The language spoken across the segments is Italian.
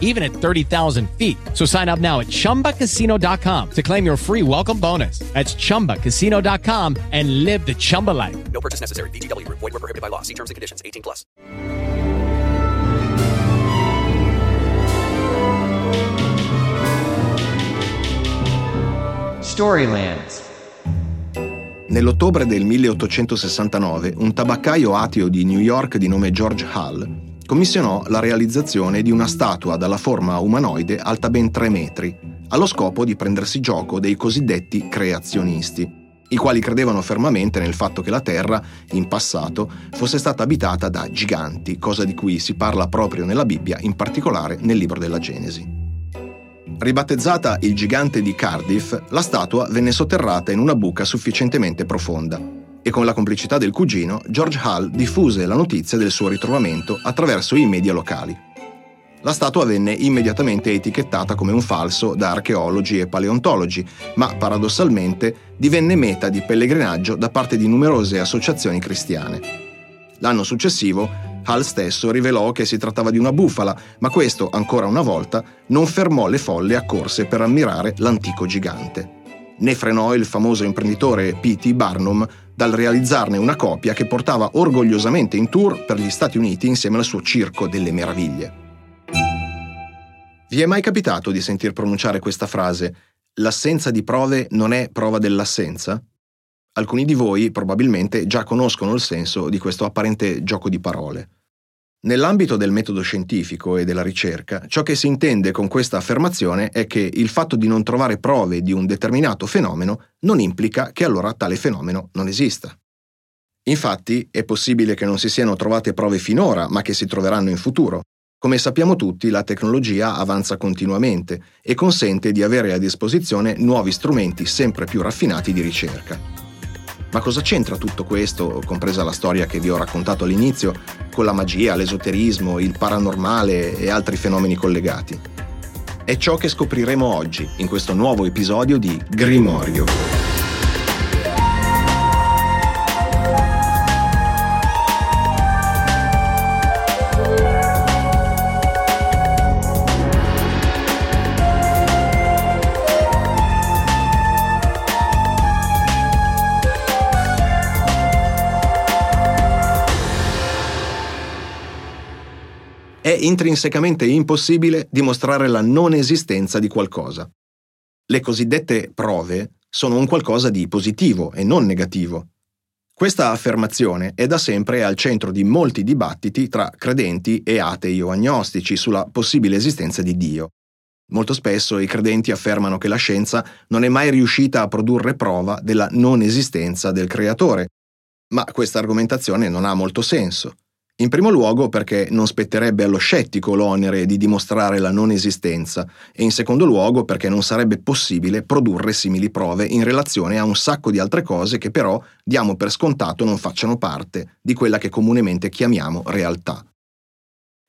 even at 30,000 feet. So sign up now at chumbacasino.com to claim your free welcome bonus. That's chumbacasino.com and live the Chumba life. No purchase necessary. VGW Group. Void were prohibited by law. See terms and conditions. 18 plus. Storylands. Nell'ottobre del 1869, un tabaccaio ateo di New York di nome George Hull commissionò la realizzazione di una statua dalla forma umanoide alta ben 3 metri, allo scopo di prendersi gioco dei cosiddetti creazionisti, i quali credevano fermamente nel fatto che la Terra, in passato, fosse stata abitata da giganti, cosa di cui si parla proprio nella Bibbia, in particolare nel libro della Genesi. Ribattezzata il gigante di Cardiff, la statua venne sotterrata in una buca sufficientemente profonda e con la complicità del cugino, George Hull diffuse la notizia del suo ritrovamento attraverso i media locali. La statua venne immediatamente etichettata come un falso da archeologi e paleontologi, ma paradossalmente divenne meta di pellegrinaggio da parte di numerose associazioni cristiane. L'anno successivo, Hull stesso rivelò che si trattava di una bufala, ma questo, ancora una volta, non fermò le folle accorse per ammirare l'antico gigante. Ne frenò il famoso imprenditore P.T. Barnum dal realizzarne una copia che portava orgogliosamente in tour per gli Stati Uniti insieme al suo Circo delle Meraviglie. Vi è mai capitato di sentir pronunciare questa frase L'assenza di prove non è prova dell'assenza? Alcuni di voi probabilmente già conoscono il senso di questo apparente gioco di parole. Nell'ambito del metodo scientifico e della ricerca, ciò che si intende con questa affermazione è che il fatto di non trovare prove di un determinato fenomeno non implica che allora tale fenomeno non esista. Infatti, è possibile che non si siano trovate prove finora, ma che si troveranno in futuro. Come sappiamo tutti, la tecnologia avanza continuamente e consente di avere a disposizione nuovi strumenti sempre più raffinati di ricerca. Ma cosa c'entra tutto questo, compresa la storia che vi ho raccontato all'inizio, con la magia, l'esoterismo, il paranormale e altri fenomeni collegati? È ciò che scopriremo oggi in questo nuovo episodio di Grimorio. Intrinsecamente impossibile dimostrare la non esistenza di qualcosa. Le cosiddette prove sono un qualcosa di positivo e non negativo. Questa affermazione è da sempre al centro di molti dibattiti tra credenti e atei o agnostici sulla possibile esistenza di Dio. Molto spesso i credenti affermano che la scienza non è mai riuscita a produrre prova della non esistenza del creatore, ma questa argomentazione non ha molto senso. In primo luogo perché non spetterebbe allo scettico l'onere di dimostrare la non esistenza e in secondo luogo perché non sarebbe possibile produrre simili prove in relazione a un sacco di altre cose che però diamo per scontato non facciano parte di quella che comunemente chiamiamo realtà.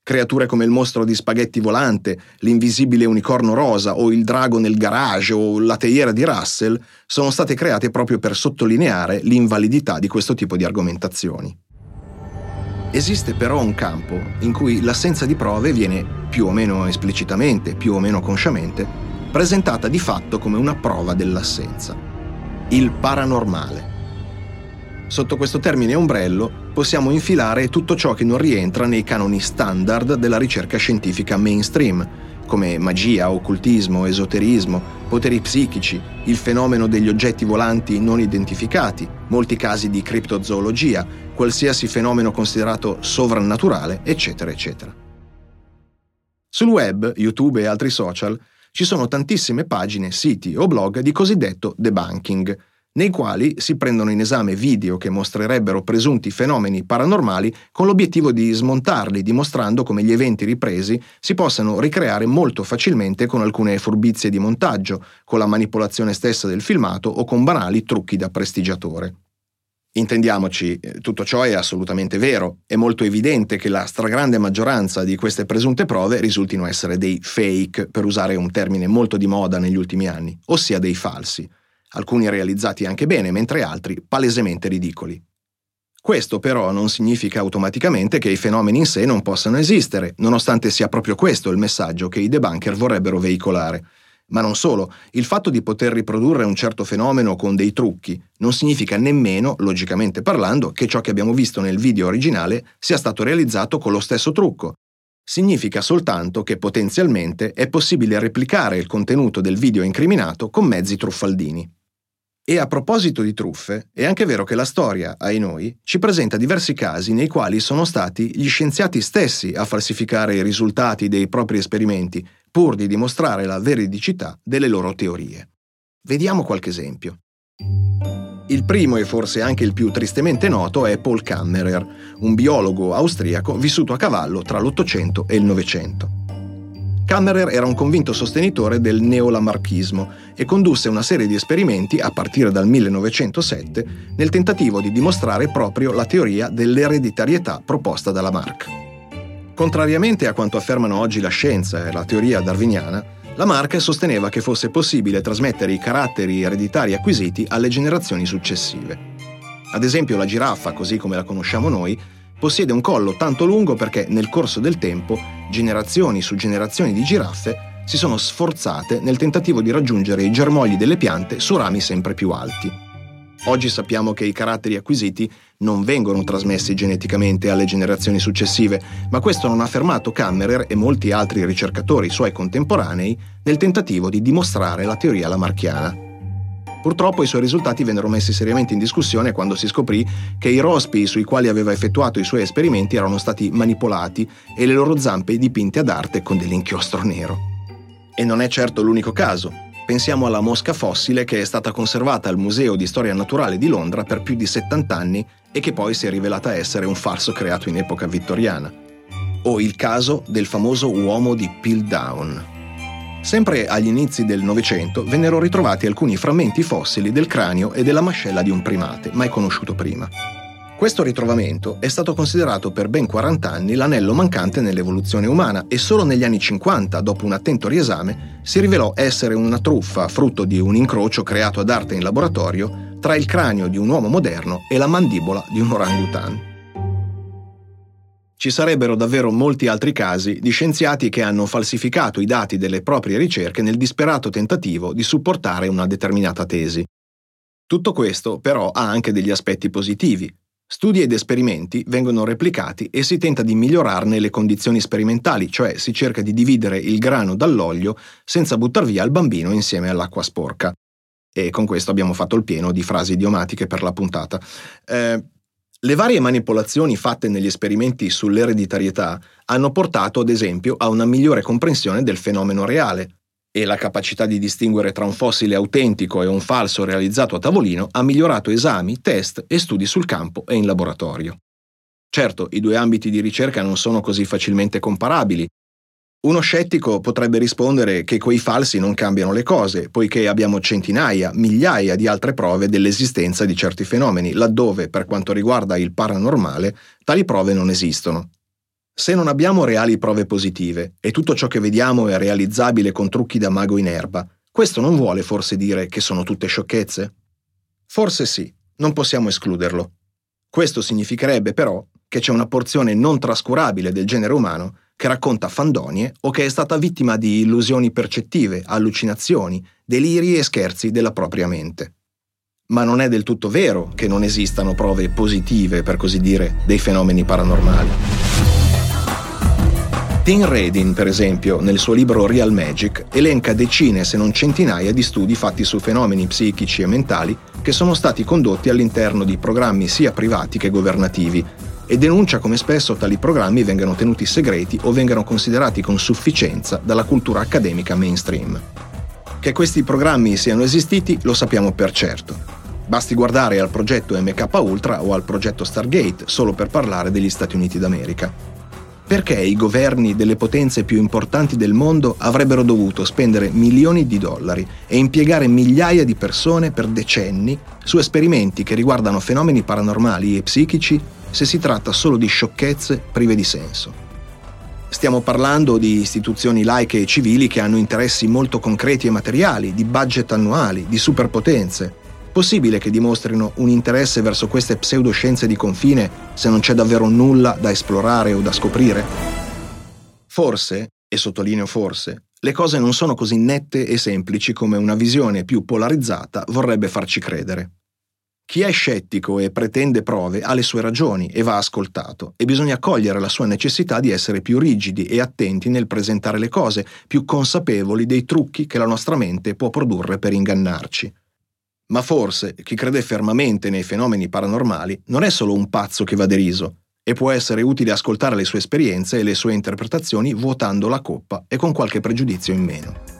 Creature come il mostro di spaghetti volante, l'invisibile unicorno rosa o il drago nel garage o la teiera di Russell sono state create proprio per sottolineare l'invalidità di questo tipo di argomentazioni. Esiste però un campo in cui l'assenza di prove viene, più o meno esplicitamente, più o meno consciamente, presentata di fatto come una prova dell'assenza. Il paranormale. Sotto questo termine ombrello possiamo infilare tutto ciò che non rientra nei canoni standard della ricerca scientifica mainstream, come magia, occultismo, esoterismo, poteri psichici, il fenomeno degli oggetti volanti non identificati, molti casi di criptozoologia, qualsiasi fenomeno considerato sovrannaturale, eccetera, eccetera. Sul web, YouTube e altri social ci sono tantissime pagine, siti o blog di cosiddetto debunking, nei quali si prendono in esame video che mostrerebbero presunti fenomeni paranormali con l'obiettivo di smontarli, dimostrando come gli eventi ripresi si possano ricreare molto facilmente con alcune furbizie di montaggio, con la manipolazione stessa del filmato o con banali trucchi da prestigiatore. Intendiamoci, eh, tutto ciò è assolutamente vero. È molto evidente che la stragrande maggioranza di queste presunte prove risultino essere dei fake, per usare un termine molto di moda negli ultimi anni, ossia dei falsi. Alcuni realizzati anche bene, mentre altri palesemente ridicoli. Questo però non significa automaticamente che i fenomeni in sé non possano esistere, nonostante sia proprio questo il messaggio che i debunker vorrebbero veicolare. Ma non solo, il fatto di poter riprodurre un certo fenomeno con dei trucchi non significa nemmeno, logicamente parlando, che ciò che abbiamo visto nel video originale sia stato realizzato con lo stesso trucco. Significa soltanto che potenzialmente è possibile replicare il contenuto del video incriminato con mezzi truffaldini. E a proposito di truffe, è anche vero che la storia, ai noi, ci presenta diversi casi nei quali sono stati gli scienziati stessi a falsificare i risultati dei propri esperimenti pur di dimostrare la veridicità delle loro teorie. Vediamo qualche esempio. Il primo e forse anche il più tristemente noto è Paul Kammerer, un biologo austriaco vissuto a cavallo tra l'Ottocento e il Novecento. Kammerer era un convinto sostenitore del neolamarchismo e condusse una serie di esperimenti a partire dal 1907 nel tentativo di dimostrare proprio la teoria dell'ereditarietà proposta da Lamarck. Contrariamente a quanto affermano oggi la scienza e la teoria darwiniana, Lamarck sosteneva che fosse possibile trasmettere i caratteri ereditari acquisiti alle generazioni successive. Ad esempio la giraffa, così come la conosciamo noi, possiede un collo tanto lungo perché nel corso del tempo generazioni su generazioni di giraffe si sono sforzate nel tentativo di raggiungere i germogli delle piante su rami sempre più alti. Oggi sappiamo che i caratteri acquisiti non vengono trasmessi geneticamente alle generazioni successive, ma questo non ha fermato Kammerer e molti altri ricercatori suoi contemporanei nel tentativo di dimostrare la teoria lamarchiana. Purtroppo i suoi risultati vennero messi seriamente in discussione quando si scoprì che i rospi sui quali aveva effettuato i suoi esperimenti erano stati manipolati e le loro zampe dipinte ad arte con dell'inchiostro nero. E non è certo l'unico caso. Pensiamo alla mosca fossile che è stata conservata al Museo di Storia Naturale di Londra per più di 70 anni e che poi si è rivelata essere un falso creato in epoca vittoriana. O il caso del famoso uomo di Piltdown. Sempre agli inizi del Novecento vennero ritrovati alcuni frammenti fossili del cranio e della mascella di un primate, mai conosciuto prima. Questo ritrovamento è stato considerato per ben 40 anni l'anello mancante nell'evoluzione umana e solo negli anni 50, dopo un attento riesame, si rivelò essere una truffa frutto di un incrocio creato ad arte in laboratorio tra il cranio di un uomo moderno e la mandibola di un orangutan. Ci sarebbero davvero molti altri casi di scienziati che hanno falsificato i dati delle proprie ricerche nel disperato tentativo di supportare una determinata tesi. Tutto questo però ha anche degli aspetti positivi, Studi ed esperimenti vengono replicati e si tenta di migliorarne le condizioni sperimentali, cioè si cerca di dividere il grano dall'olio senza buttar via il bambino insieme all'acqua sporca. E con questo abbiamo fatto il pieno di frasi idiomatiche per la puntata. Eh, le varie manipolazioni fatte negli esperimenti sull'ereditarietà hanno portato, ad esempio, a una migliore comprensione del fenomeno reale, e la capacità di distinguere tra un fossile autentico e un falso realizzato a tavolino ha migliorato esami, test e studi sul campo e in laboratorio. Certo, i due ambiti di ricerca non sono così facilmente comparabili. Uno scettico potrebbe rispondere che quei falsi non cambiano le cose, poiché abbiamo centinaia, migliaia di altre prove dell'esistenza di certi fenomeni, laddove, per quanto riguarda il paranormale, tali prove non esistono. Se non abbiamo reali prove positive e tutto ciò che vediamo è realizzabile con trucchi da mago in erba, questo non vuole forse dire che sono tutte sciocchezze? Forse sì, non possiamo escluderlo. Questo significherebbe però che c'è una porzione non trascurabile del genere umano che racconta fandonie o che è stata vittima di illusioni percettive, allucinazioni, deliri e scherzi della propria mente. Ma non è del tutto vero che non esistano prove positive, per così dire, dei fenomeni paranormali. Tim Redin, per esempio, nel suo libro Real Magic, elenca decine se non centinaia di studi fatti su fenomeni psichici e mentali che sono stati condotti all'interno di programmi sia privati che governativi e denuncia come spesso tali programmi vengano tenuti segreti o vengano considerati con sufficienza dalla cultura accademica mainstream. Che questi programmi siano esistiti lo sappiamo per certo. Basti guardare al progetto MK Ultra o al progetto Stargate, solo per parlare degli Stati Uniti d'America. Perché i governi delle potenze più importanti del mondo avrebbero dovuto spendere milioni di dollari e impiegare migliaia di persone per decenni su esperimenti che riguardano fenomeni paranormali e psichici se si tratta solo di sciocchezze prive di senso? Stiamo parlando di istituzioni laiche e civili che hanno interessi molto concreti e materiali, di budget annuali, di superpotenze. Possibile che dimostrino un interesse verso queste pseudoscienze di confine se non c'è davvero nulla da esplorare o da scoprire? Forse, e sottolineo forse, le cose non sono così nette e semplici come una visione più polarizzata vorrebbe farci credere. Chi è scettico e pretende prove ha le sue ragioni e va ascoltato e bisogna cogliere la sua necessità di essere più rigidi e attenti nel presentare le cose, più consapevoli dei trucchi che la nostra mente può produrre per ingannarci. Ma forse chi crede fermamente nei fenomeni paranormali non è solo un pazzo che va deriso, e può essere utile ascoltare le sue esperienze e le sue interpretazioni vuotando la coppa e con qualche pregiudizio in meno.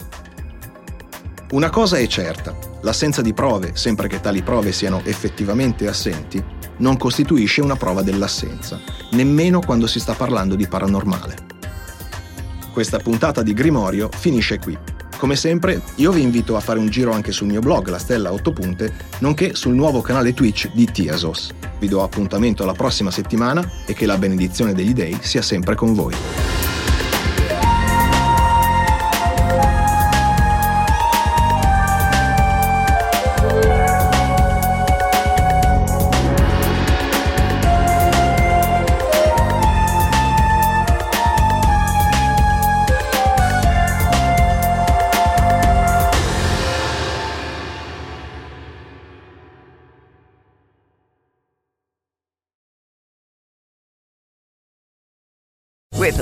Una cosa è certa, l'assenza di prove, sempre che tali prove siano effettivamente assenti, non costituisce una prova dell'assenza, nemmeno quando si sta parlando di paranormale. Questa puntata di Grimorio finisce qui. Come sempre, io vi invito a fare un giro anche sul mio blog La Stella 8 Punte, nonché sul nuovo canale Twitch di Tiasos. Vi do appuntamento alla prossima settimana e che la benedizione degli dei sia sempre con voi.